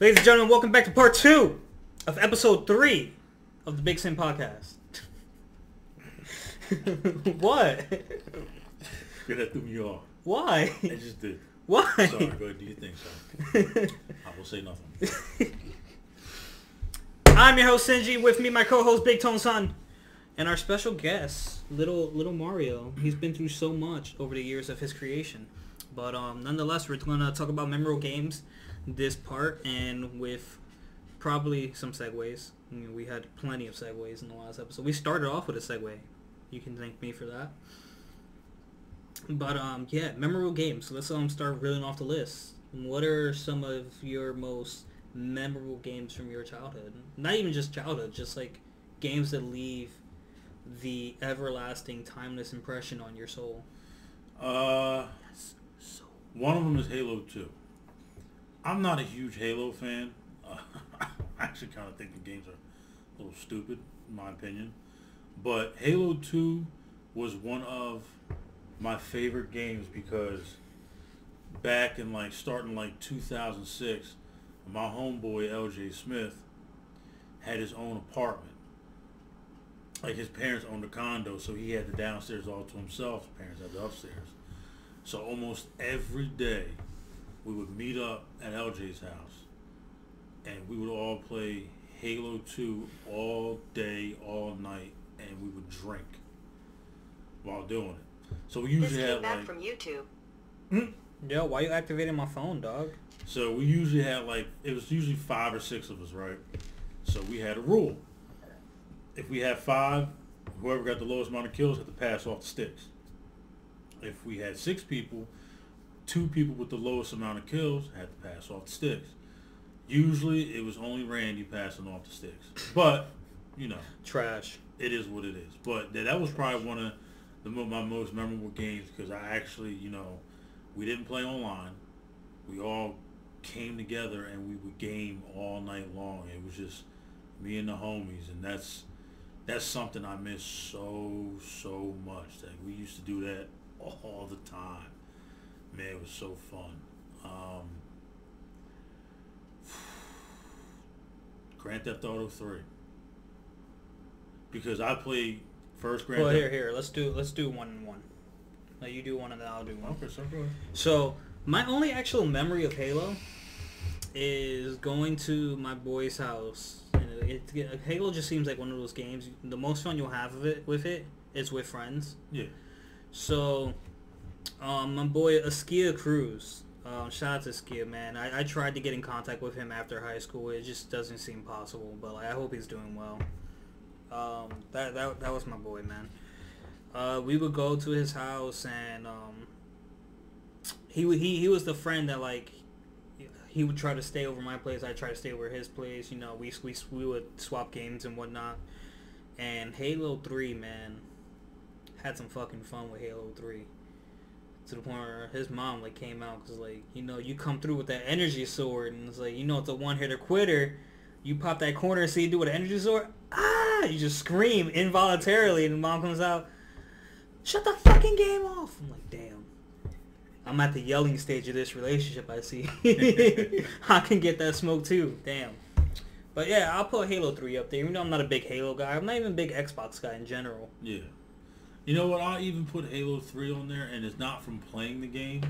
Ladies and gentlemen, welcome back to part two of episode three of the Big Sin Podcast. what? Yeah, that threw me off. Why? I just did. Why? Sorry, go do your thing, son. I will say nothing. I'm your host Sinji. With me, my co-host Big Tone Son, and our special guest, little little Mario. He's been through so much over the years of his creation, but um, nonetheless, we're gonna talk about memorable games this part, and with probably some segues. I mean, we had plenty of segues in the last episode. We started off with a segue. You can thank me for that. But um, yeah, memorable games. So let's um start reeling off the list. What are some of your most memorable games from your childhood? Not even just childhood, just like games that leave the everlasting, timeless impression on your soul. Uh, So one of them is Halo 2. I'm not a huge Halo fan. Uh, I actually kind of think the games are a little stupid, in my opinion. But Halo 2 was one of my favorite games because back in like starting like 2006, my homeboy LJ Smith had his own apartment. Like his parents owned a condo, so he had the downstairs all to himself. His parents had the upstairs. So almost every day, we would meet up at LJ's house, and we would all play Halo 2 all day, all night, and we would drink while doing it. So we This usually came had back like from YouTube. Hmm? Yeah, why you activating my phone, dog? So we usually had like it was usually five or six of us, right? So we had a rule. If we had five, whoever got the lowest amount of kills had to pass off the sticks. If we had six people, two people with the lowest amount of kills had to pass off the sticks. Usually it was only Randy passing off the sticks. But, you know, Trash. it is what it is. But that, that was probably one of the my most memorable games because I actually, you know, we didn't play online. We all came together and we would game all night long. It was just me and the homies, and that's that's something I miss so so much. Like we used to do that all the time. Man, it was so fun. Um, Grand Theft Auto Three because I played first Grand Well, Theft. here, here. Let's do let's do one and one. Now you do one and then I'll do one. Okay, so. So my only actual memory of Halo is going to my boy's house. And it, it, Halo just seems like one of those games. The most fun you'll have of it with it is with friends. Yeah. So, um, my boy Askia Cruz. Um, shout out to Askia, man. I, I tried to get in contact with him after high school. It just doesn't seem possible, but like, I hope he's doing well. Um, that, that that was my boy, man. Uh, we would go to his house, and um, he he he was the friend that like he would try to stay over my place. I try to stay over his place. You know, we we we would swap games and whatnot. And Halo Three, man, had some fucking fun with Halo Three. To the point where his mom like came out because like you know you come through with that energy sword and it's like you know it's a one hitter quitter. You pop that corner and see you do with an energy sword. Ah! You just scream involuntarily and mom comes out. Shut the fucking game off. I'm like, damn. I'm at the yelling stage of this relationship. I see. I can get that smoke too. Damn. But yeah, I'll put Halo 3 up there. Even though I'm not a big Halo guy, I'm not even a big Xbox guy in general. Yeah. You know what? I'll even put Halo 3 on there, and it's not from playing the game.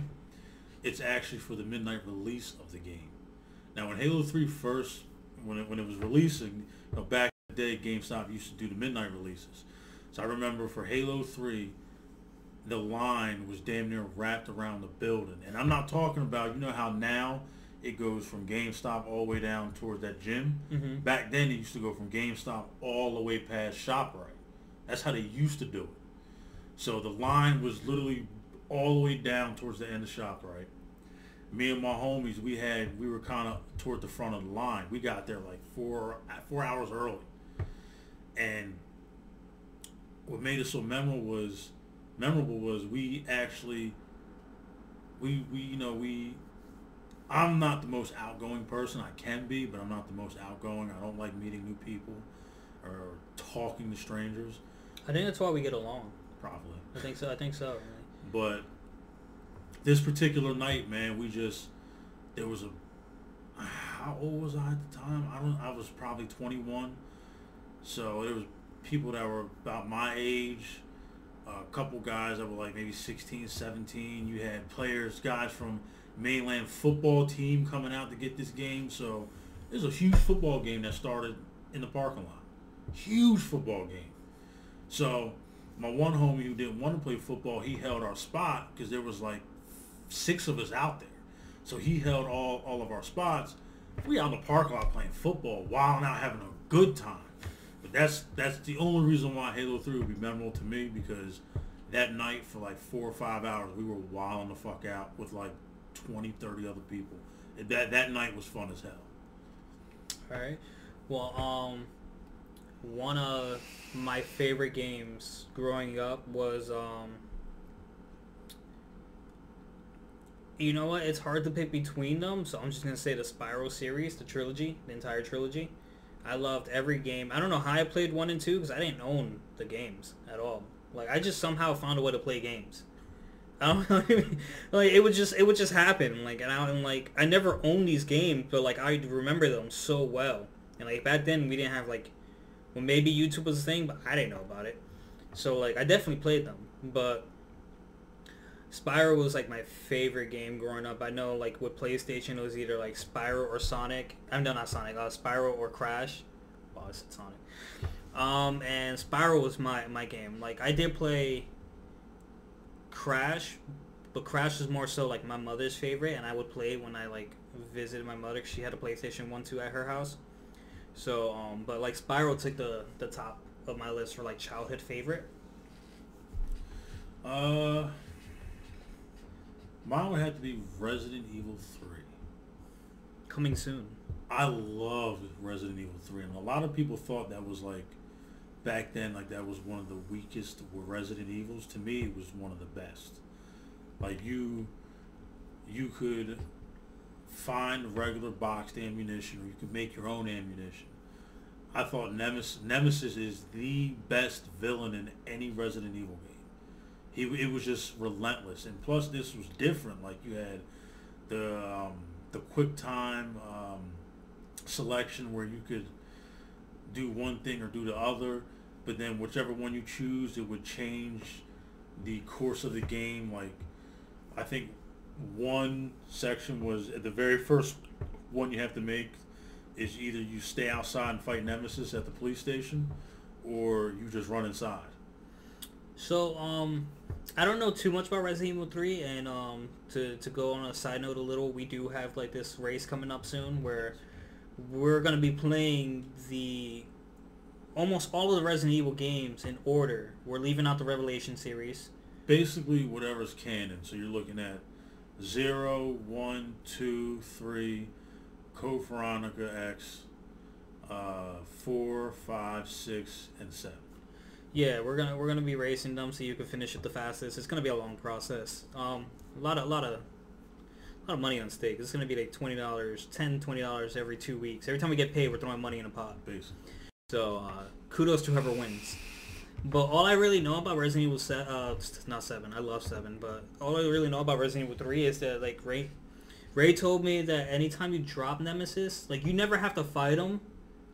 It's actually for the midnight release of the game. Now, when Halo 3 first, when it, when it was releasing, you know, back in the day, GameStop used to do the midnight releases. So I remember for Halo 3, the line was damn near wrapped around the building. And I'm not talking about, you know how now it goes from GameStop all the way down towards that gym? Mhm. Back then it used to go from GameStop all the way past ShopRite. That's how they used to do it. So the line was literally all the way down towards the end of ShopRite? Me and my homies, we had we were kind of toward the front of the line. We got there like four four hours early, and what made it so memorable was memorable was we actually we we you know we I'm not the most outgoing person. I can be, but I'm not the most outgoing. I don't like meeting new people or talking to strangers. I think that's why we get along. Probably. I think so. I think so. But this particular night, man, we just there was a how old was I at the time? I don't. I was probably 21. So there was people that were about my age. A couple guys that were like maybe 16, 17. You had players, guys from mainland football team coming out to get this game. So there's a huge football game that started in the parking lot. Huge football game. So my one homie who didn't want to play football, he held our spot because there was like six of us out there. So he held all, all of our spots. We out in the parking lot playing football, wilding out, having a good time. But that's that's the only reason why Halo 3 would be memorable to me because that night for like four or five hours we were wilding the fuck out with like 20, 30 other people. That that night was fun as hell. All right. Well, um, one of my favorite games growing up was um. You know what? It's hard to pick between them, so I'm just gonna say the Spyro series, the trilogy, the entire trilogy. I loved every game. I don't know how I played one and two because I didn't own the games at all. Like I just somehow found a way to play games. I don't know. like it would just it would just happen. Like and I and like I never owned these games, but like I remember them so well. And like back then we didn't have like well maybe YouTube was a thing, but I didn't know about it. So like I definitely played them, but Spyro was like my favorite game growing up. I know like with PlayStation it was either like Spyro or Sonic. I'm no not Sonic, uh, Spyro or Crash. Well, I said Sonic. Um, and Spyro was my my game. Like I did play Crash, but Crash was more so like my mother's favorite, and I would play it when I like visited my mother. She had a PlayStation One two at her house. So, um, but like Spyro took the the top of my list for like childhood favorite. Uh, mine would have to be Resident Evil 3. Coming soon. I loved Resident Evil 3, and a lot of people thought that was like back then, like that was one of the weakest Resident Evils. To me, it was one of the best. Like you, you could find regular boxed ammunition, or you could make your own ammunition. I thought Nemesis, Nemesis is the best villain in any Resident Evil game. He it was just relentless, and plus this was different. Like you had the um, the quick time um, selection where you could do one thing or do the other, but then whichever one you choose, it would change the course of the game. Like I think one section was at the very first one you have to make is either you stay outside and fight Nemesis at the police station, or you just run inside. So, um, I don't know too much about Resident Evil 3, and um, to, to go on a side note a little, we do have like this race coming up soon where we're going to be playing the almost all of the Resident Evil games in order. We're leaving out the Revelation series. Basically, whatever's canon. So you're looking at 0, 1, 2, 3, Code Veronica X, uh, 4, 5, 6, and 7. Yeah, we're gonna we're gonna be racing them so you can finish it the fastest. It's gonna be a long process. Um, a lot of a lot of a lot of money on stake. It's gonna be like twenty dollars, 10 20 dollars every two weeks. Every time we get paid, we're throwing money in a pot. Basically. So uh, kudos to whoever wins. But all I really know about Resident Evil se- uh, not seven. I love seven, but all I really know about Resident Evil three is that like Ray, Ray told me that anytime you drop Nemesis, like you never have to fight him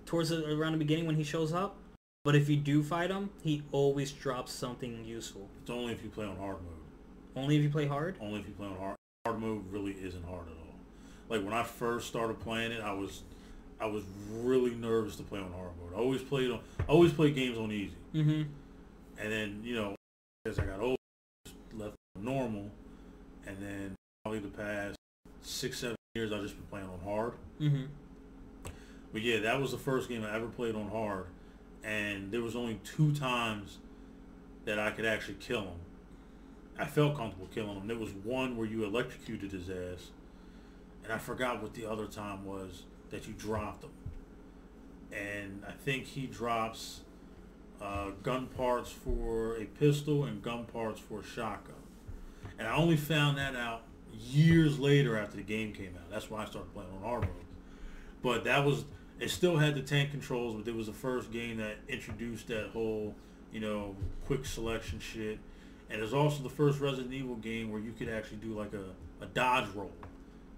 towards the, around the beginning when he shows up. But if you do fight him, he always drops something useful. It's only if you play on hard mode. Only if you play hard? Only if you play on hard. Hard mode really isn't hard at all. Like when I first started playing it, I was I was really nervous to play on hard mode. I always played on I always play games on easy. Mm-hmm. And then, you know, as I got older, left normal, and then probably the past six, seven years, I've just been playing on hard. Mm-hmm. But yeah, that was the first game I ever played on hard, and there was only two times that I could actually kill him. I felt comfortable killing him. There was one where you electrocuted his ass, and I forgot what the other time was that you dropped him. And I think he drops uh, gun parts for a pistol and gun parts for a shotgun. And I only found that out years later after the game came out. That's why I started playing on mode. But that was it still had the tank controls, but it was the first game that introduced that whole, you know, quick selection shit. And it's also the first Resident Evil game where you could actually do like a, a dodge roll.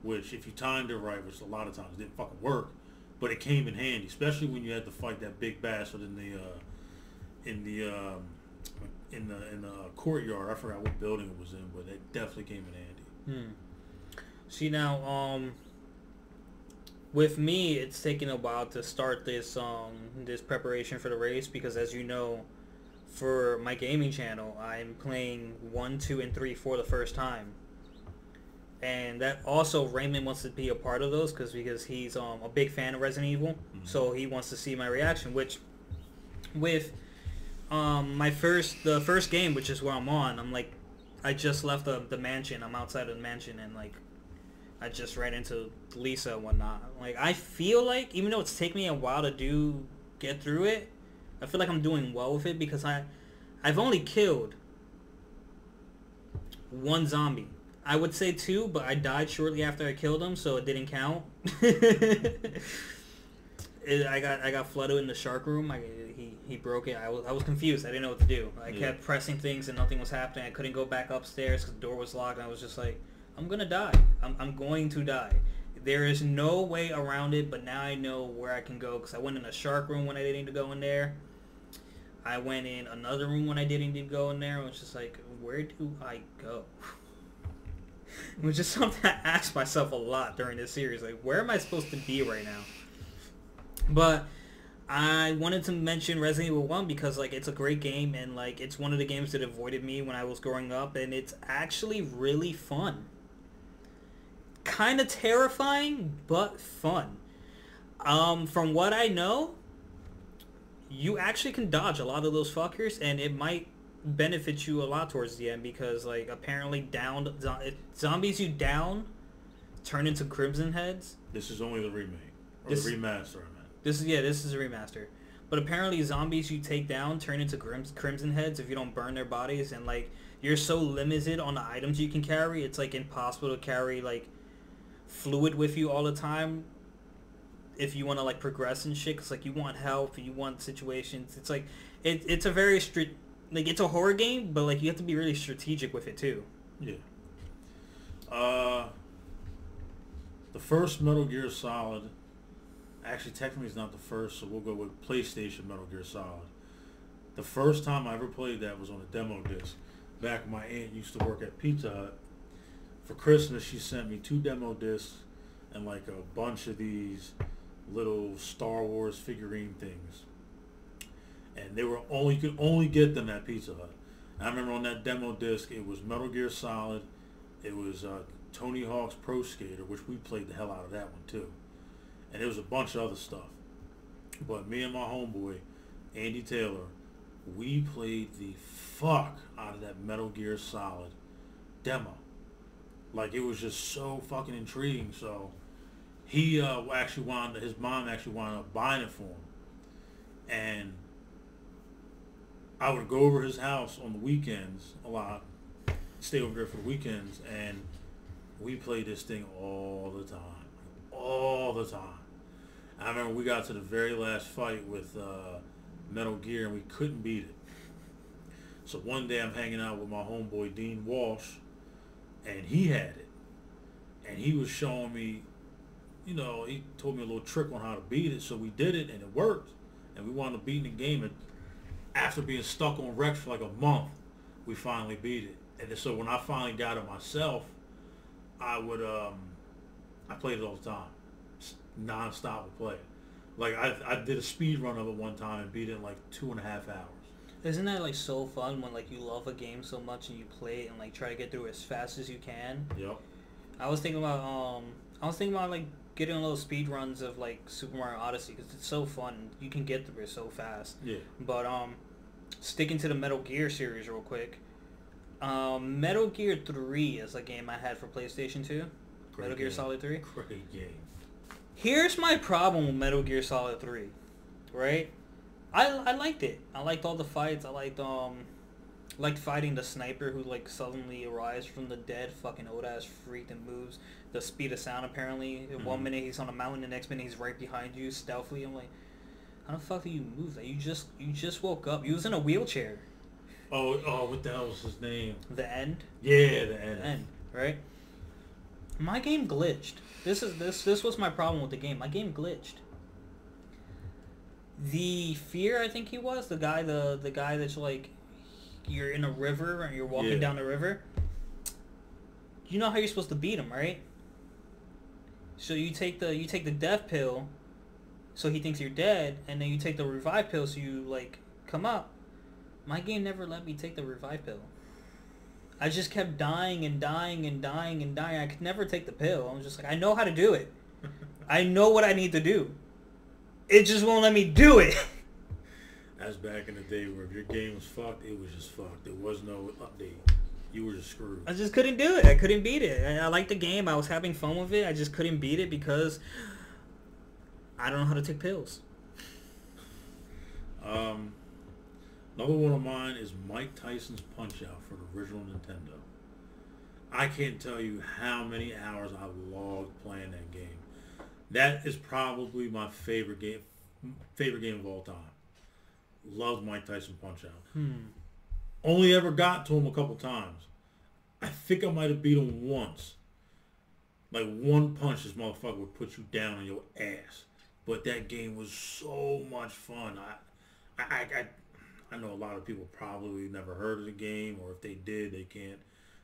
which if you timed it right, which a lot of times didn't fucking work, but it came in handy, especially when you had to fight that big bastard in the uh, in the um, in the in the courtyard. I forgot what building it was in, but it definitely came in handy. Hmm. See now, um, with me, it's taken a while to start this um this preparation for the race because, as you know, for my gaming channel, I'm playing one, two, and three for the first time, and that also Raymond wants to be a part of those because because he's um a big fan of Resident Evil, mm-hmm. so he wants to see my reaction. Which, with um my first the first game, which is where I'm on, I'm like, I just left the the mansion. I'm outside of the mansion and like I just ran into Lisa and whatnot. Like I feel like even though it's taken me a while to do get through it, I feel like I'm doing well with it because I I've only killed one zombie. I would say two, but I died shortly after I killed him, so it didn't count. it, I got I got flooded in the shark room. I, he he broke it. I was I was confused. I didn't know what to do. I yeah. kept pressing things and nothing was happening. I couldn't go back upstairs because the door was locked. And I was just like, I'm gonna die. I'm, I'm going to die. There is no way around it, but now I know where I can go because I went in a shark room when I didn't need to go in there. I went in another room when I didn't need to go in there. I was just like, where do I go? it was just something I asked myself a lot during this series. Like, where am I supposed to be right now? But I wanted to mention Resident Evil 1 because like it's a great game and like it's one of the games that avoided me when I was growing up and it's actually really fun kind of terrifying, but fun. Um, from what I know, you actually can dodge a lot of those fuckers, and it might benefit you a lot towards the end because, like, apparently downed zombies you down turn into crimson heads. This is only the remake or this, the remaster. This is yeah, this is a remaster. But apparently, zombies you take down turn into crimson heads if you don't burn their bodies, and like you're so limited on the items you can carry, it's like impossible to carry like fluid with you all the time if you want to like progress and shit. Cause like you want help, you want situations. It's like it, it's a very strict like it's a horror game, but like you have to be really strategic with it too. Yeah. Uh, the first Metal Gear Solid, actually technically it's not the first, so we'll go with PlayStation Metal Gear Solid. The first time I ever played that was on a demo disc. Back when my aunt used to work at Pizza Hut, for Christmas, she sent me two demo discs and like a bunch of these little Star Wars figurine things. And they were only you could only get them at Pizza Hut. I remember on that demo disc, it was Metal Gear Solid, it was uh, Tony Hawk's Pro Skater, which we played the hell out of that one too, and there was a bunch of other stuff. But me and my homeboy, Andy Taylor, we played the fuck out of that Metal Gear Solid demo. Like it was just so fucking intriguing. So he uh, actually wound his mom actually wound up buying it for him, and I would go over his house on the weekends a lot, stay over there for the weekends, and we played this thing all the time, all the time. I remember we got to the very last fight with uh, Metal Gear and we couldn't beat it. So one day I'm hanging out with my homeboy Dean Walsh and he had it, and he was showing me, you know, he told me a little trick on how to beat it. So we did it, and it worked, and we wound up beating the game. And after being stuck on Rex for like a month, we finally beat it. And so when I finally got it myself, I would um, I played it all the time, nonstop. Play. Like I, I did a speed run of it one time and beat it in like two and a half hours. Isn't that like so fun when like you love a game so much and you play it and like try to get through it as fast as you can? Yep. I was thinking about um I was thinking about like getting a little speed runs of like Super Mario Odyssey because it's so fun. You can get through it so fast. Yeah. But um, sticking to the Metal Gear series real quick. Um, Metal Gear Three is a game I had for PlayStation Two. Great Metal game. Gear Solid Three. Great game. Here's my problem with Metal Gear Solid Three, right? I, I liked it. I liked all the fights. I liked um liked fighting the sniper who like suddenly arrives from the dead, fucking old ass freak and moves the speed of sound apparently. Mm-hmm. One minute he's on a mountain, the next minute he's right behind you stealthily. I'm like, how the fuck do you move that? You just you just woke up. He was in a wheelchair. Oh oh what the hell was his name? The end? Yeah, the end. The end, right? My game glitched. This is this this was my problem with the game. My game glitched. The fear, I think he was the guy, the the guy that's like, you're in a river and you're walking Yeah. down the river. You know how you're supposed to beat him, right? So you take the you take the death pill, so he thinks you're dead, and then you take the revive pill, so you like come up. My game never let me take the revive pill. I just kept dying and dying and dying and dying. I could never take the pill. I was just like, I know how to do it. I know what I need to do. It just won't let me do it. That's back in the day where if your game was fucked, it was just fucked. There was no update. You were just screwed. I just couldn't do it. I couldn't beat it. I, I liked the game. I was having fun with it. I just couldn't beat it because I don't know how to take pills. Um, another one of mine is Mike Tyson's Punch Out for the original Nintendo. I can't tell you how many hours I've logged playing that game. That is probably my favorite game, favorite game of all time. Loved Mike Tyson Punch Out. Hmm. Only ever got to him a couple times. I think I might have beat him once. Like one punch, this motherfucker would put you down on your ass. But that game was so much fun. I, I, I, I know a lot of people probably never heard of the game, or if they did, they can't,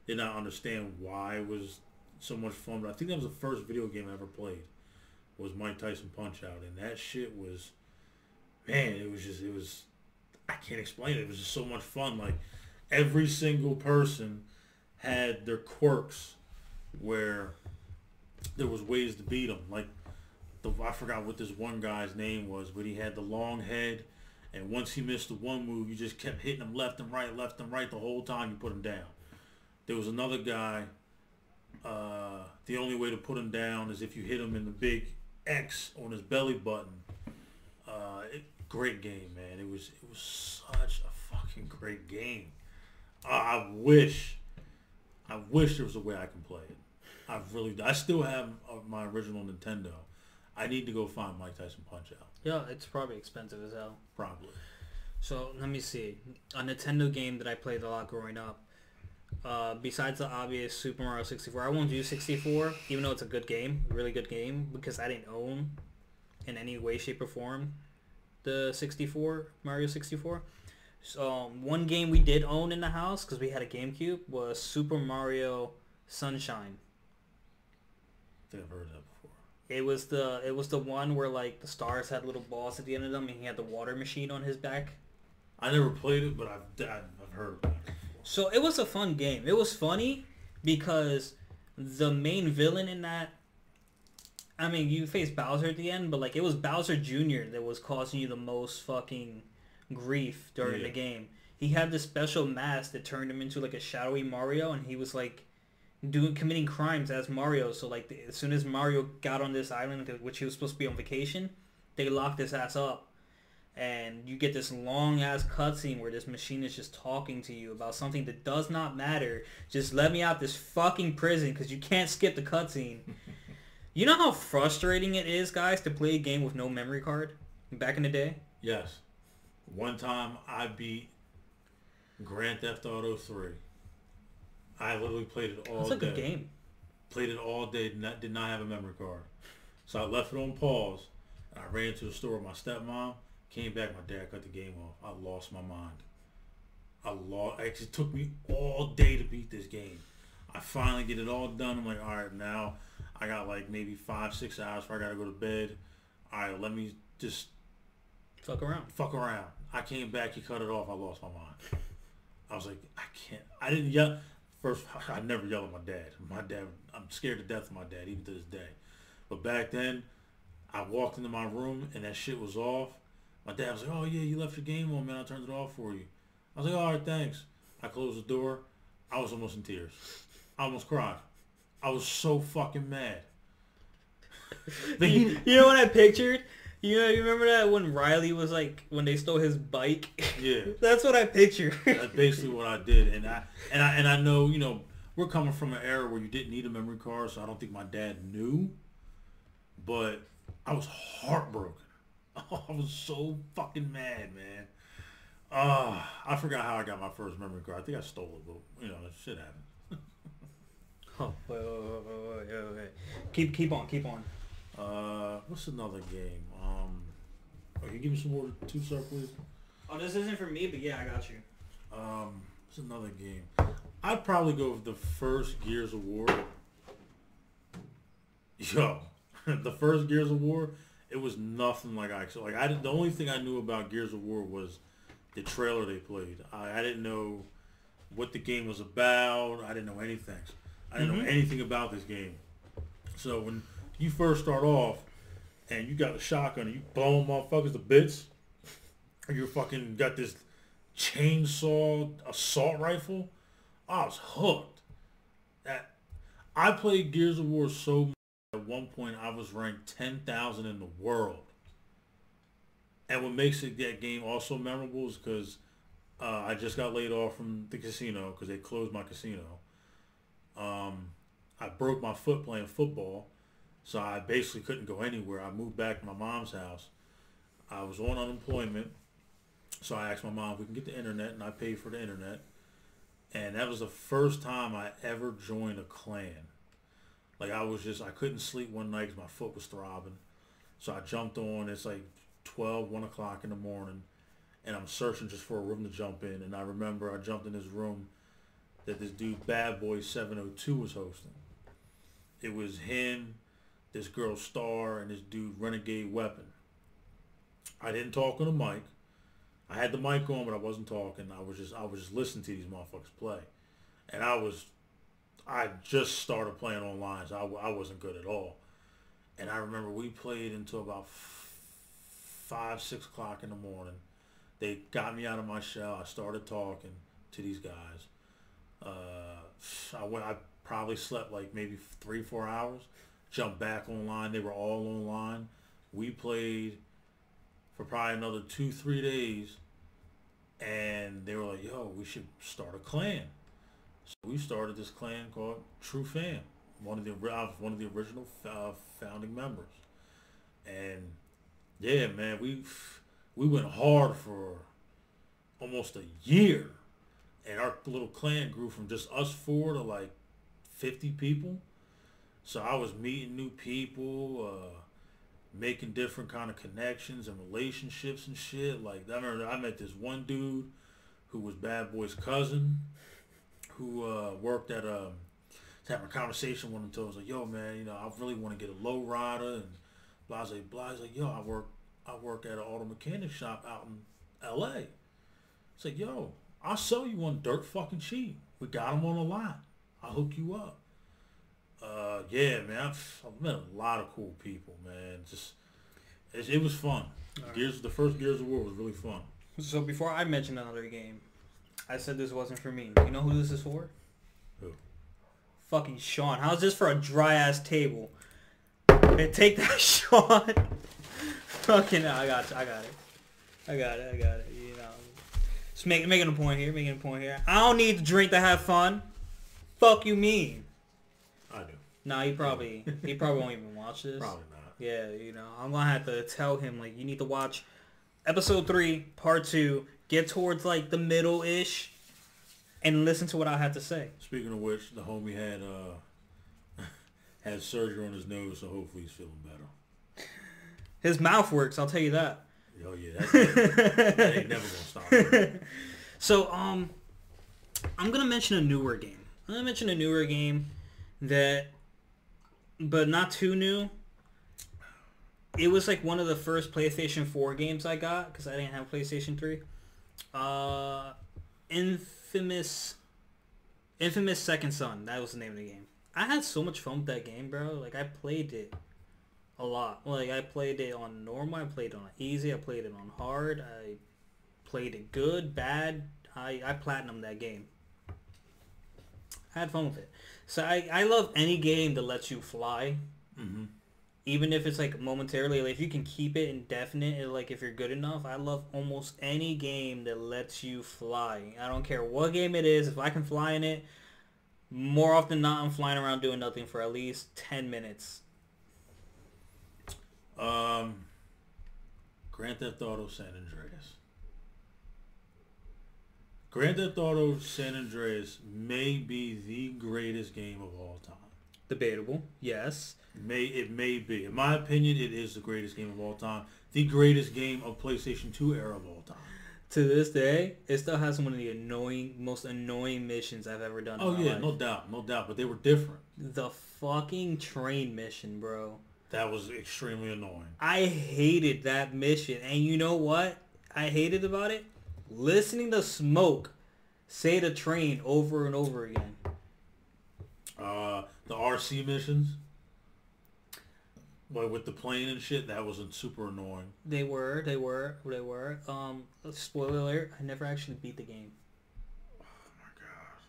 They not understand why it was so much fun. But I think that was the first video game I ever played. Was Mike Tyson Punch Out, and that shit was, man, it was just, it was, I can't explain it. It was just so much fun. Like every single person had their quirks where there was ways to beat them. Like the I forgot what this one guy's name was, but he had the long head, and once he missed the one move, you just kept hitting him left and right, left and right the whole time you put him down. There was another guy. Uh, the only way to put him down is if you hit him in the big X on his belly button. Uh, it, great game, man. It was it was such a fucking great game. I, wish, I wish there was a way I can play it. I really, I still have uh, my original Nintendo. I need to go find Mike Tyson Punch Out. Yeah, it's probably expensive as hell. Probably. So let me see. A Nintendo game that I played a lot growing up. Uh, besides the obvious Super Mario 64, I won't do 64, even though it's a good game, a really good game, because I didn't own in any way, shape, or form the 64, Mario 64. So um, one game we did own in the house, because we had a GameCube, was Super Mario Sunshine. I think I've heard that before. It was the it was the one where like the stars had little balls at the end of them, and he had the water machine on his back. I never played it, but I've I've heard of that. Before. So it was a fun game. It was funny because the main villain in that I mean, you face Bowser at the end, but like it was Bowser Jr. that was causing you the most fucking grief during Yeah. the game. He had this special mask that turned him into like a shadowy Mario and he was like doing committing crimes as Mario. So like as soon as Mario got on this island which he was supposed to be on vacation, they locked his ass up and you get this long ass cutscene where this machine is just talking to you about something that does not matter. Just let me out this fucking prison because you can't skip the cutscene. you know how frustrating it is, guys, to play a game with no memory card back in the day. Yes. One time I beat Grand Theft Auto 3. I literally played it all That's a day. good game. Played it all day. Did not, did not have a memory card. So I left it on pause. And I ran to the store with my stepmom. Came back. My dad cut the game off. I lost my mind. I lost. It took me all day to beat this game. I finally get it all done. I'm like, all right, now I got like maybe five, six hours before I got to go to bed. All right, let me just Fuck around. fuck around. I came back, he cut it off, I lost my mind. I was like, I can't, I didn't yell. First, I never yell at my dad. My dad, I'm scared to death of my dad, even to this day. But back then, I walked into my room and that shit was off. My dad was like, oh yeah, you left your game on, man. I turned it off for you. I was like, all right, thanks. I closed the door. I was almost in tears. I almost cried. I was so fucking mad. Then he- You, you know what I pictured? You know, you remember that when Riley was like when they stole his bike? yeah. That's what I picture. That's basically what I did, and I and I and I know you know we're coming from an era where you didn't need a memory card, so I don't think my dad knew. But I was heartbroken. I was so fucking mad, man. Ah, I forgot how I got my first memory card. I think I stole it, but you know, shit happened. Oh, wait, wait, wait, wait, wait, wait. Keep, keep on, keep on. Uh, what's another game? Um, oh, can you give me some more two star, please? Oh, this isn't for me, but yeah, I got you. Um, what's another game? I'd probably go with the first Gears of War. Yo, the first Gears of War, it was nothing like I like. I the only thing I knew about Gears of War was the trailer they played. I, I didn't know what the game was about. I didn't know anything. I didn't know anything about this game. So when you first start off and you got the shotgun and you blowing motherfuckers to bits, you fucking got this chainsaw assault rifle, I was hooked. That I played Gears of War so much at one point I was ranked ten thousand in the world. And what makes it that game also memorable is because uh, I just got laid off from the casino because they closed my casino. Um, I broke my foot playing football, so I basically couldn't go anywhere. I moved back to my mom's house. I was on unemployment, so I asked my mom if we can get the internet, and I paid for the internet. And that was the first time I ever joined a clan. Like I was just, I couldn't sleep one night because my foot was throbbing. So I jumped on. It's like 12, 1 o'clock in the morning, and I'm searching just for a room to jump in. And I remember I jumped in this room that this dude Bad Boy 702 was hosting. It was him, this girl Star, and this dude Renegade Weapon. I didn't talk on the mic. I had the mic on, but I wasn't talking. I was just I was just listening to these motherfuckers play, and I was I just started playing online, so I, I wasn't good at all. And I remember we played until about five six o'clock in the morning. They got me out of my shell. I started talking to these guys. Uh, I went. I probably slept like maybe three four hours. Jumped back online. They were all online. We played for probably another two, three days. And they were like, yo, we should start a clan. So we started this clan called True Fam. One of the was one of the original uh, founding members. And yeah, man, we we went hard for almost a year. And our little clan grew from just us four to like 50 people. So I was meeting new people, uh, making different kind of connections and relationships and shit. Like I remember I met this one dude who was Bad Boy's cousin, who uh, worked at um, having a conversation with him. Told was like, "Yo, man, you know, I really want to get a low rider." And blah blah blah. He's like, "Yo, I work I work at an auto mechanic shop out in L.A." It's like, "Yo, I'll sell you one dirt fucking cheap. We got them on the lot. I'll hook you up." Uh, yeah, man, I've, I've met a lot of cool people, man. Just it, it was fun. Gears, the first Gears of War was really fun. So before I mention another game, I said this wasn't for me. You know who this is for? Who? Fucking Sean. How's this for a dry ass table? Hey, take that, Sean. Fucking, I got, I got it. I got it. I got it. You know, just make, making a point here. Making a point here. I don't need to drink to have fun. Fuck you mean? I do. Nah, he probably he probably won't even watch this. Probably not. Yeah, you know, I'm gonna have to tell him like you need to watch episode three, part two, get towards like the middle ish, and listen to what I have to say. Speaking of which, the homie had uh had surgery on his nose, so hopefully he's feeling better. His mouth works, I'll tell you that. Oh yeah, that's, that ain't never gonna stop. So um, I'm gonna mention a newer game. I'm gonna mention a newer game that, but not too new. It was like one of the first PlayStation 4 games I got because I didn't have PlayStation 3. Uh, Infamous, Infamous Second Son. That was the name of the game. I had so much fun with that game, bro. Like I played it a lot. Like I played it on normal. I played it on easy. I played it on hard. I played it good, bad. I I platinum that game. I had fun with it. So I I love any game that lets you fly. hmm Even if it's like momentarily, like if you can keep it indefinite, and, like if you're good enough, I love almost any game that lets you fly. I don't care what game it is. If I can fly in it, more often than not, I'm flying around doing nothing for at least ten minutes. Um, Grand Theft Auto San Andreas. Grand Theft Auto San Andreas may be the greatest game of all time. Debatable. Yes. May it may be. In my opinion, it is the greatest game of all time. The greatest game of PlayStation 2 era of all time. To this day, it still has one of the annoying, most annoying missions I've ever done. Oh in my yeah, life. no doubt, no doubt. But they were different. The fucking train mission, bro. That was extremely annoying. I hated that mission. And you know what I hated about it? Listening to Smoke say the train over and over again. Uh, the RC missions, but with the plane and shit, that wasn't super annoying. They were, they were, they were. Um, spoiler alert, I never actually beat the game. Oh my god.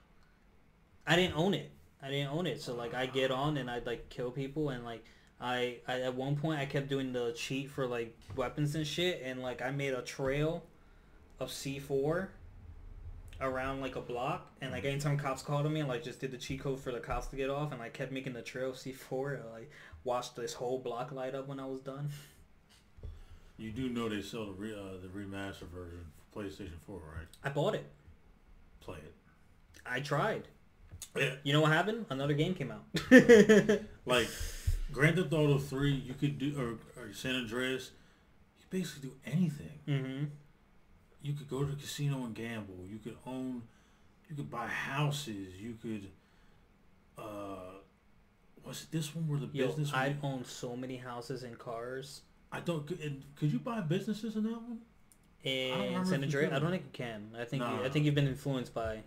I didn't own it. I didn't own it. So like I get on and I'd like kill people and like I, I at one point I kept doing the cheat for like weapons and shit and like I made a trail of C4 around like a block and like anytime cops called on me I like just did the cheat code for the cops to get off and I kept making the trail C4 and like watched this whole block light up when I was done. You do know they sell the re, uh, the remaster version for PlayStation 4, right? I bought it. Play it. I tried. Yeah. You know what happened? Another game came out. Like Grand Theft Auto 3, you could do or, or San Andreas, you basically do anything. mm-hmm. You could go to the casino and gamble. You could own. You could buy houses. You could. Uh, was it this one where the Yo, business? I own so many houses and cars. I don't. Could, could you buy businesses in that one? In San Andreas. I don't think you can. I think you, I think you've been influenced by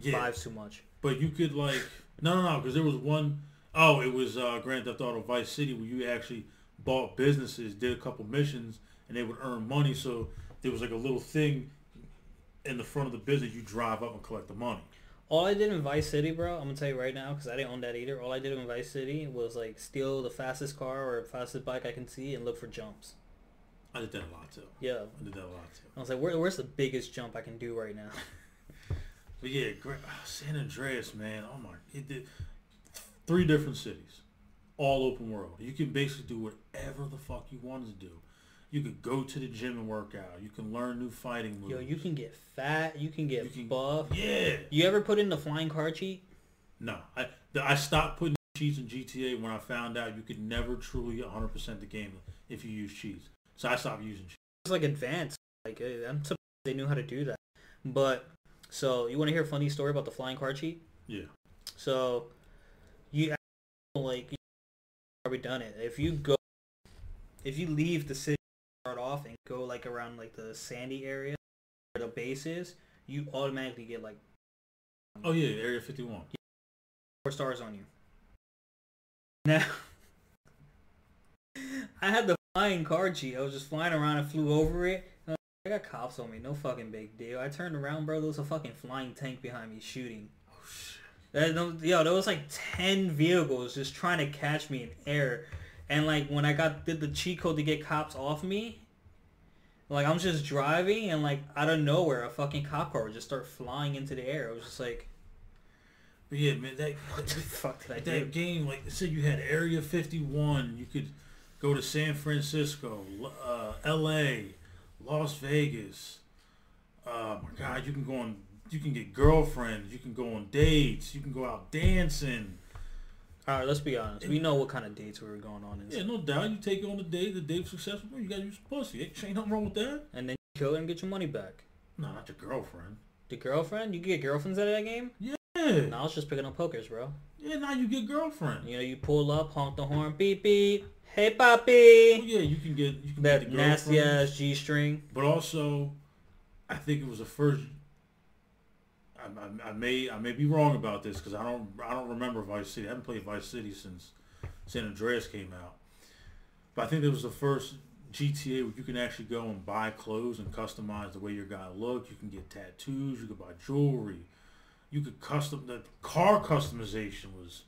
Yeah, fives too much. but you could like no, no, no, because there was one oh it was uh, Grand Theft Auto Vice City where you actually bought businesses, did a couple missions, and they would earn money. So there was like a little thing in the front of the business. You drive up and collect the money. All I did in Vice City, bro, I'm gonna tell you right now, because I didn't own that either. All I did in Vice City was like steal the fastest car or fastest bike I can see and look for jumps. I did that a lot too. Yeah, I did that a lot too. I was like, Where, where's the biggest jump I can do right now? But yeah, Gra- ah, San Andreas, man. Oh my, it did three different cities, all open world. You can basically do whatever the fuck you wanted to do. You could go to the gym and work out. You can learn new fighting moves. Yo, you can get fat, you can get You can- buff. Yeah. You ever put in the flying car cheat? No, I I stopped putting cheats in GTA when I found out you could never truly 100% the game if you use cheats. So I stopped using cheats. It's like advanced. Like eh, I'm surprised they knew how to do that. But so you want to hear a funny story about the flying car cheat? Yeah. So you like you probably done it. If you go, if you leave the city, start off and go like around like the sandy area where the base is, you automatically get like Oh yeah, Area 51. four stars on you. Now, I had the flying car cheat. I was just flying around and flew over it. I got cops on me. No fucking big deal. I turned around, bro. There was a fucking flying tank behind me shooting. Oh shit. That, yo, there was like ten vehicles just trying to catch me in air, and like when I got did the cheat code to get cops off me, like I'm just driving and like out of nowhere a fucking cop car would just start flying into the air. I was just like, But yeah, man, that what the fuck did I do? that game, like I said, you had Area 51. You could go to San Francisco, uh, L.A., Las Vegas. Uh, my God, you can go on. You can get girlfriends. You can go on dates. You can go out dancing. All right, let's be honest. We know what kind of dates we were going on, and, Yeah, no doubt. You take on the date. The date's successful. You gotta use pussy. Ain't, nothing wrong with that. and then you kill her and get your money back. No, not your girlfriend. The girlfriend, you get girlfriends out of that game. Yeah. No, I was just picking up pokers, bro. Yeah, now you get girlfriend. You know, you pull up, honk the horn, beep beep. Hey, Oh, papi. yeah, you can get you can That get the nasty ass G string. But also, I think it was the first. I, I, may I may be wrong about this because I don't I don't remember Vice City. I haven't played Vice City since San Andreas came out. But I think it was the first GTA where you can actually go and buy clothes and customize the way your guy looked. You can get tattoos. You could buy jewelry. You could custom the car customization was.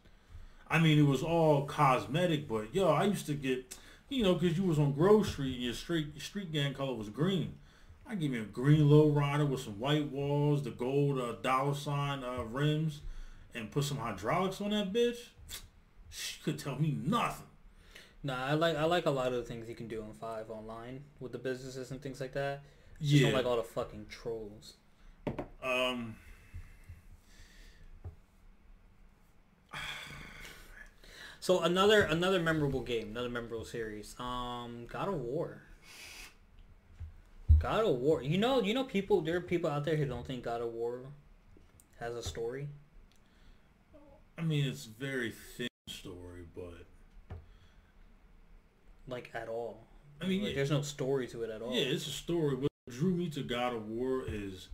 I mean, it was all cosmetic, but yo, I used to get, you know, because you was on Street and your street street gang color was green. I give me a green low rider with some white walls, the gold uh, dollar sign uh, rims, and put some hydraulics on that bitch. She could tell me nothing. Nah, I like I like a lot of the things you can do in Five online with the businesses and things like that. Just Yeah, don't like all the fucking trolls. Um, So another another memorable game, another memorable series. Um, God of War. God of War. You know, you know, people. There are people out there who don't think God of War has a story. I mean, it's very thin story, but like at all. I mean, like, yeah. there's no story to it at all. Yeah, it's a story. What drew me to God of War is,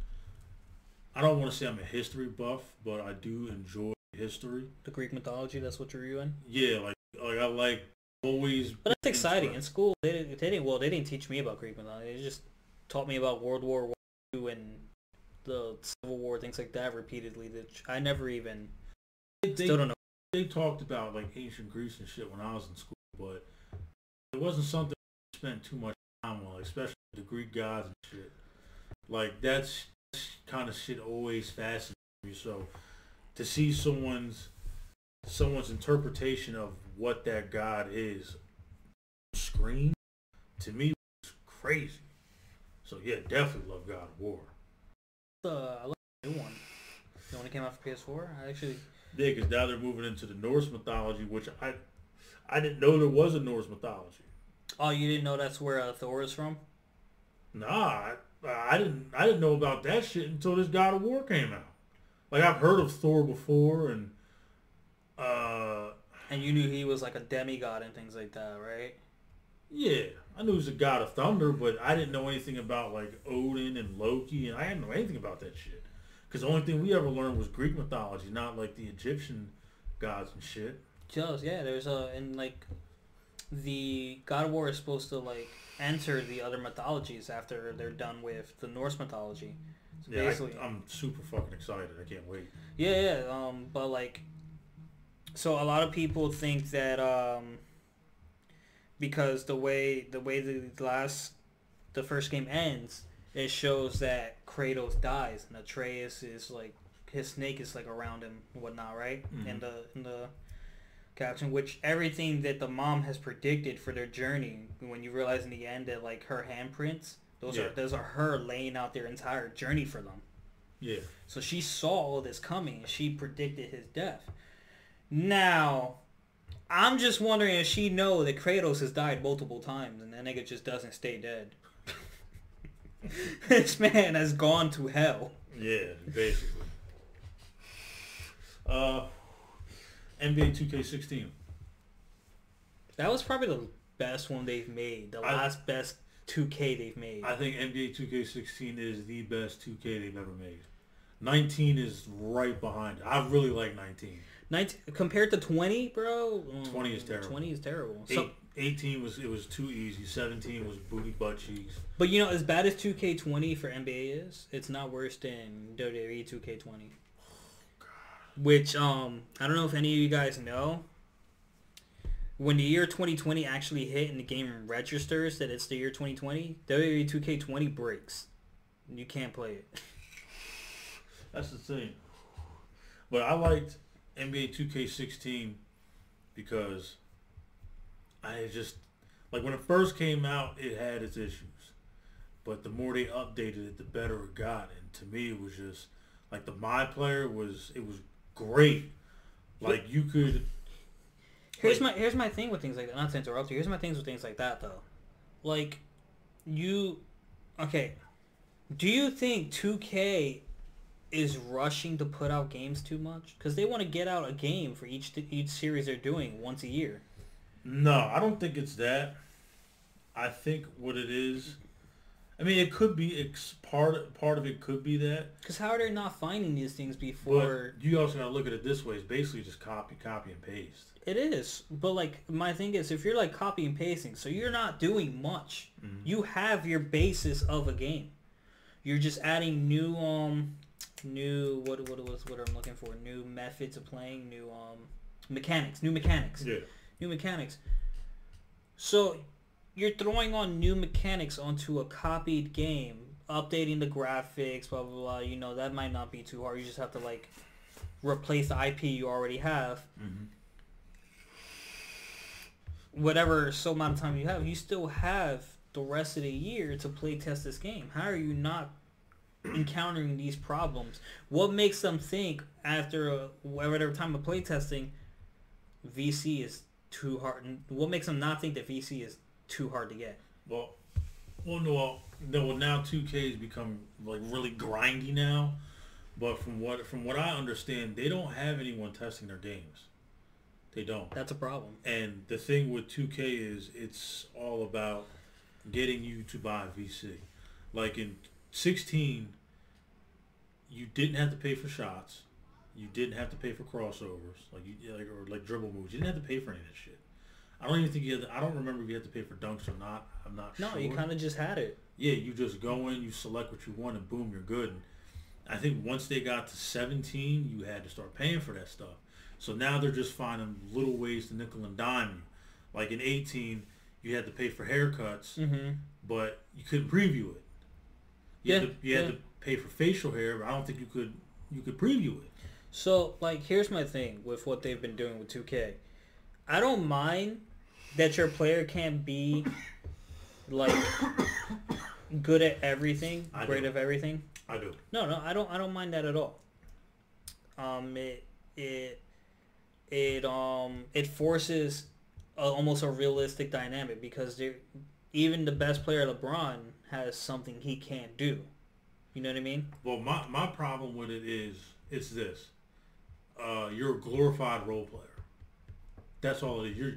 I don't want to say I'm a history buff, but I do enjoy history. The Greek mythology. That's what you're doing. Yeah, like like I like always. But that's exciting. In school, they didn't. They didn't. Well, they didn't teach me about Greek mythology. They just taught me about World War Two and the Civil War, things like that, repeatedly. That I never even. They, still don't know. They talked about like ancient Greece and shit when I was in school, but it wasn't something I spent too much time on, especially the Greek gods and shit. Like that's, that's kind of shit always fascinates me. So to see someone's someone's interpretation of what that god is screen to me was crazy. So yeah, definitely love God of War. Uh, I love the new one. The one that came out for PS4. I actually. Yeah, because now they're moving into the Norse mythology, which I I didn't know there was a Norse mythology. Oh, you didn't know that's where uh, Thor is from? Nah, I, I didn't I didn't know about that shit until this God of War came out. Like I've heard of Thor before, and uh, and you knew he was like a demigod and things like that, right? Yeah, I knew he was a god of thunder, but I didn't know anything about like Odin and Loki, and I didn't know anything about that shit. Because the only thing we ever learned was Greek mythology, not like the Egyptian gods and shit. Just yeah, there's a and like the God of War is supposed to like enter the other mythologies after they're done with the Norse mythology. So yeah, I, am super fucking excited. I can't wait. Yeah, yeah. Um, but like, so a lot of people think that um, because the way the way the last the first game ends, it shows that Kratos dies and Atreus is like his snake is like around him and whatnot, right? Mm-hmm. In the in the caption, which everything that the mom has predicted for their journey, when you realize in the end that like her handprints, those yeah. are those are her laying out their entire journey for them. Yeah. So she saw all this coming. She predicted his death. Now, I'm just wondering if she know that Kratos has died multiple times and that nigga just doesn't stay dead. this man has gone to hell. Yeah, basically. Uh, NBA 2K16. That was probably the best one they've made. The I, last best 2K they've made. I think NBA 2K16 is the best 2K they've ever made. 19 is right behind it. I really like 19. 19 compared to 20, bro. 20 is terrible. 20 is terrible. Eight, so, 18 was it was too easy. 17 was booty butt cheeks. But you know, as bad as 2K20 for NBA is, it's not worse than WWE 2K20. Oh, Which um, I don't know if any of you guys know. When the year 2020 actually hit and the game registers that it's the year 2020, WWE 2K20 breaks. You can't play it. That's the thing. But I liked NBA 2K16 because I just like when it first came out, it had its issues, but the more they updated it, the better it got. And to me, it was just like the my player was it was great. Like you could. Here's like, my here's my thing with things like that. Not to interrupt you. Here's my things with things like that though. Like, you, okay. Do you think 2K is rushing to put out games too much because they want to get out a game for each each series they're doing once a year. No, I don't think it's that. I think what it is. I mean, it could be it's part part of it could be that. Because how are they not finding these things before? But you also gotta look at it this way. It's basically just copy, copy, and paste. It is, but like my thing is, if you're like copy and pasting, so you're not doing much. Mm-hmm. You have your basis of a game. You're just adding new um new what what was what I'm looking for? New methods of playing new um mechanics new mechanics. Yeah. New mechanics. So you're throwing on new mechanics onto a copied game updating the graphics blah blah blah you know that might not be too hard. You just have to like replace the IP you already have. Mm-hmm. whatever so amount of time you have you still have the rest of the year to play test this game. How are you not encountering these problems? What makes them think after a, whatever time of playtesting, VC is too hard? What makes them not think that VC is too hard to get? Well, well, no, well, no, now 2K has become like really grindy now. But from what from what I understand, they don't have anyone testing their games. They don't. That's a problem. And the thing with 2K is it's all about getting you to buy VC. Like in 16, you didn't have to pay for shots. You didn't have to pay for crossovers, like you like or like dribble moves. You didn't have to pay for any of that shit. I don't even think you had. To, I don't remember if you had to pay for dunks or not. I'm not No, sure. No, you kind of just had it. Yeah, you just go in, you select what you want, and boom, you're good. And I think once they got to 17, you had to start paying for that stuff. So now they're just finding little ways to nickel and dime you. Like in 18, you had to pay for haircuts, Mm-hmm. but you couldn't preview it. You, had, Yeah, to, you had yeah. to pay for facial hair, but I don't think you could you could preview it. So, like, here's my thing with what they've been doing with 2K. I don't mind that your player can't be like good at everything, I great do. of everything. I do. No, no, I don't. I don't mind that at all. Um, it it it um it forces a, almost a realistic dynamic because there, even the best player, LeBron, has something he can't do. You know what I mean? Well, my, my problem with it is it's this. Uh, you're a glorified role player. That's all it is. You're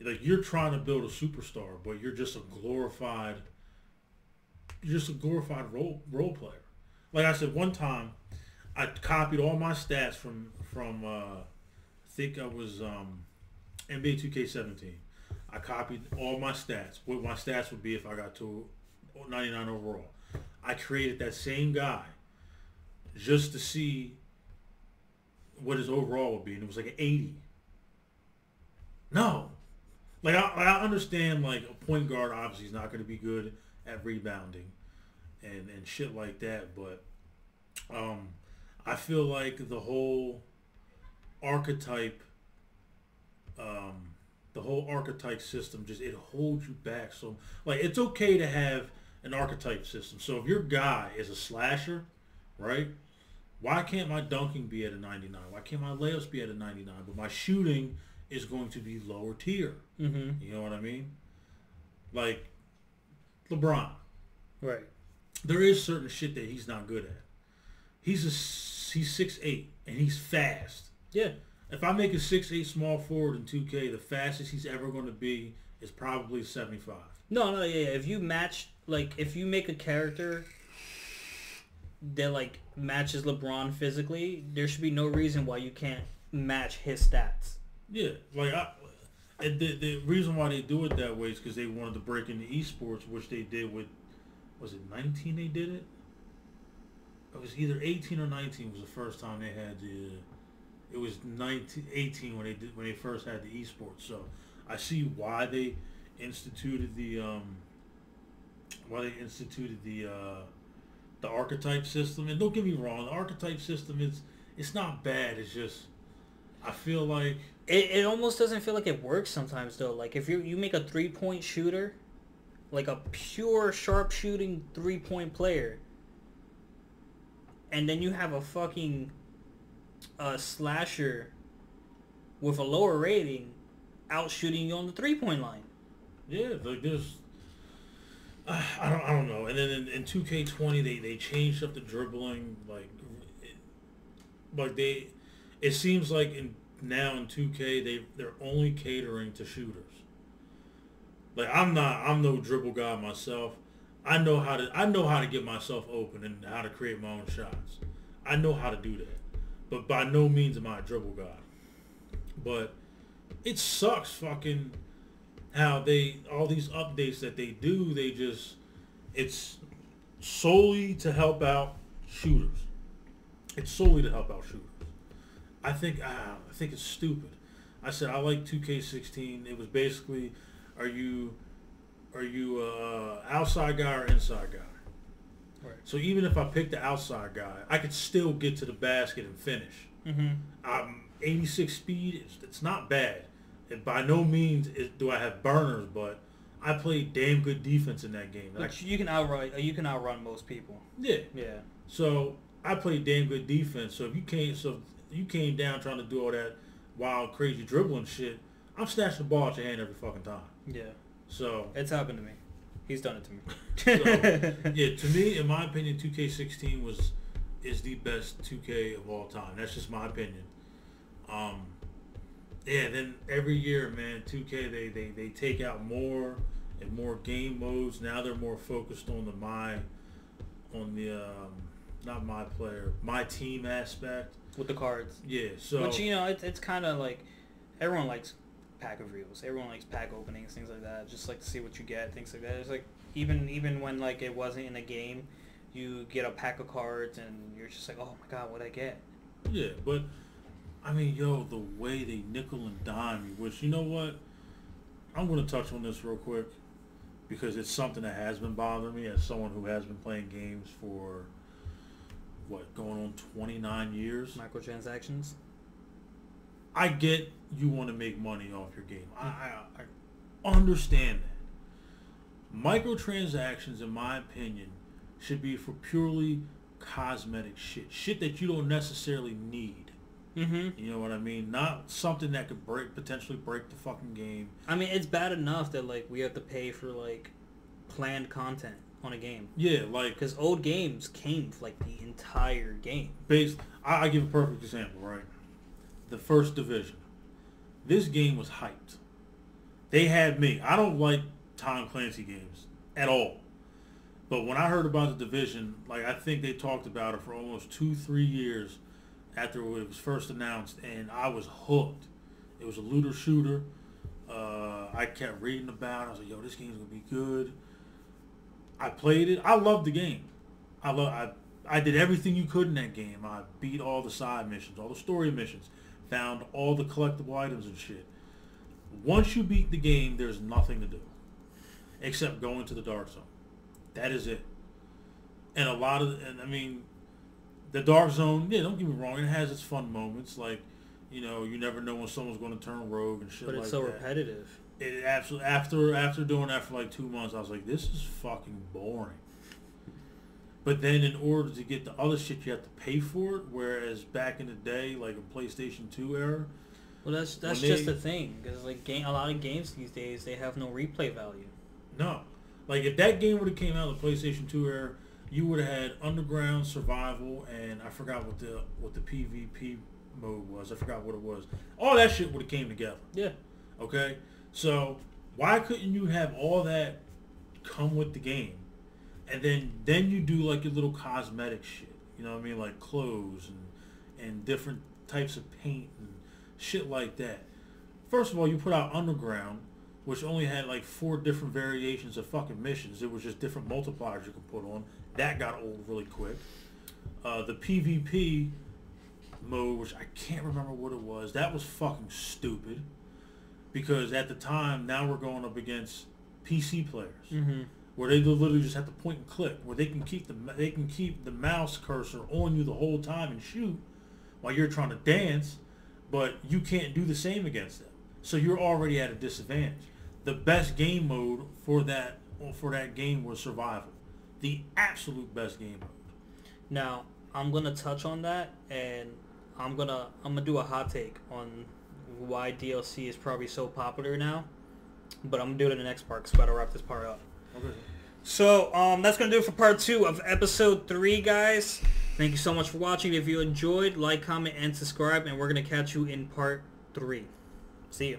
like you're trying to build a superstar, but you're just a glorified. You're just a glorified role role player. Like I said, one time, I copied all my stats from from. Uh, I think I was um, NBA 2K17. I copied all my stats. What my stats would be if I got to 99 overall. I created that same guy just to see what his overall would be, and it was like an 80. No. Like, I, I understand, like, a point guard obviously is not going to be good at rebounding and, and shit like that, but um, I feel like the whole archetype, um, the whole archetype system just, it holds you back. So, like, it's okay to have an archetype system. So if your guy is a slasher, right? Why can't my dunking be at a 99? Why can't my layups be at a 99? But my shooting is going to be lower tier. Mm-hmm. You know what I mean? Like LeBron. Right. There is certain shit that he's not good at. He's a he's six eight and he's fast. Yeah. If I make a six eight small forward in 2K, the fastest he's ever going to be is probably 75. No, no, yeah, yeah. If you match, like, if you make a character that like matches LeBron physically, there should be no reason why you can't match his stats. Yeah, like I, the the reason why they do it that way is because they wanted to break into esports, which they did with, was it 19? They did it. It was either 18 or 19 was the first time they had the. It was 19, 18 when they did when they first had the esports. So I see why they instituted the um. Why they instituted the uh, the archetype system, and don't get me wrong, the archetype system is it's not bad. It's just I feel like It, it almost doesn't feel like it works sometimes though. Like if you you make a three point shooter, like a pure sharp shooting three point player, and then you have a fucking uh, slasher with a lower rating out shooting you on the three point line. Yeah, like there's, I don't, I don't know. And then in, in 2K20, they they changed up the dribbling, like, it, like they, it seems like in now in 2K they they're only catering to shooters. Like I'm not, I'm no dribble guy myself. I know how to, I know how to get myself open and how to create my own shots. I know how to do that, but by no means am I a dribble guy. But it sucks, fucking how they all these updates that they do, they just it's solely to help out shooters. It's solely to help out shooters. I think ah, I think it's stupid. I said I like 2K16. It was basically, are you are you a outside guy or inside guy? Right. So even if I pick the outside guy, I could still get to the basket and finish. Mm-hmm. Um, 86 speed, it's, it's not bad. And by no means is, do I have burners, but I played damn good defense in that game. But you can outrun you can outrun most people. Yeah. Yeah. So I played damn good defense. So if you came, so you came down trying to do all that wild, crazy dribbling shit, I'm snatching the ball out your hand every fucking time. Yeah. So It's happened to me. He's done it to me. So, yeah, to me, in my opinion, 2K16 was is the best 2K of all time. That's just my opinion. Um, yeah, then every year, man, 2K they, they, they take out more and more game modes. Now they're more focused on the my on the um, not my player, my team aspect. With the cards. Yeah, so Which you know, it's it's kind of like everyone likes pack of reels. Everyone likes pack openings, things like that. Just like to see what you get, things like that. It's like even even when like it wasn't in a game, you get a pack of cards and you're just like, oh my god, what I get? Yeah, but I mean, yo, the way they nickel and dime you, which you know what, I'm going to touch on this real quick because it's something that has been bothering me as someone who has been playing games for what going on 29 years. Microtransactions. I get you want to make money off your game. I, I, I understand that. Microtransactions, in my opinion, should be for purely cosmetic shit, shit that you don't necessarily need. Mm-hmm. You know what I mean? Not something that could break potentially break the fucking game. I mean, it's bad enough that like we have to pay for like planned content on a game Yeah, like because old games came like the entire game. based. I, I give a perfect example, right? The first division. This game was hyped. They had me. I don't like Tom Clancy games at all. But when I heard about the division, like I think they talked about it for almost two, three years after it was first announced, and I was hooked. It was a looter shooter. Uh, I kept reading about. it. I was like, "Yo, this game's gonna be good." I played it. I loved the game. I love. I I did everything you could in that game. I beat all the side missions, all the story missions, found all the collectible items and shit. Once you beat the game, there's nothing to do except go into the dark zone. That is it. And a lot of, and I mean, the dark zone. Yeah, don't get me wrong. It has its fun moments. Like, you know, you never know when someone's going to turn rogue and shit But it's like so that. repetitive. It absolutely after after doing that for like two months, I was like, this is fucking boring. But then in order to get the other shit, you have to pay for it. Whereas back in the day, like a PlayStation Two era, Well, that's that's just they- the thing because like game, a lot of games these days they have no replay value. no. Like if that game would have came out in the PlayStation Two era, you would have had Underground Survival and I forgot what the what the PvP mode was. I forgot what it was. All that shit would have came together. Yeah. Okay, so why couldn't you have all that come with the game, and then then you do like your little cosmetic shit? You know what I mean, like clothes and and different types of paint and shit like that. First of all, you put out Underground, which only had like four different variations of fucking missions. It was just different multipliers you could put on. That got old really quick. Uh, the PvP mode, which I can't remember what it was, that was fucking stupid. Because at the time now we're going up against PC players. Mm-hmm. where they literally just have to point and click. Where they can keep the they can keep the mouse cursor on you the whole time and shoot while you're trying to dance but you can't do the same against them. So you're already at a disadvantage. The best game mode for that for that game was survival the absolute best game mode Now I'm gonna touch on that, and I'm gonna I'm gonna do a hot take on why DLC is probably so popular now. But I'm gonna do it in the next part because I gotta wrap this part up. okay So um, that's gonna do it for part two of episode three, guys. Thank you so much for watching. If you enjoyed, like, comment, and subscribe, and we're gonna catch you in part three. See you.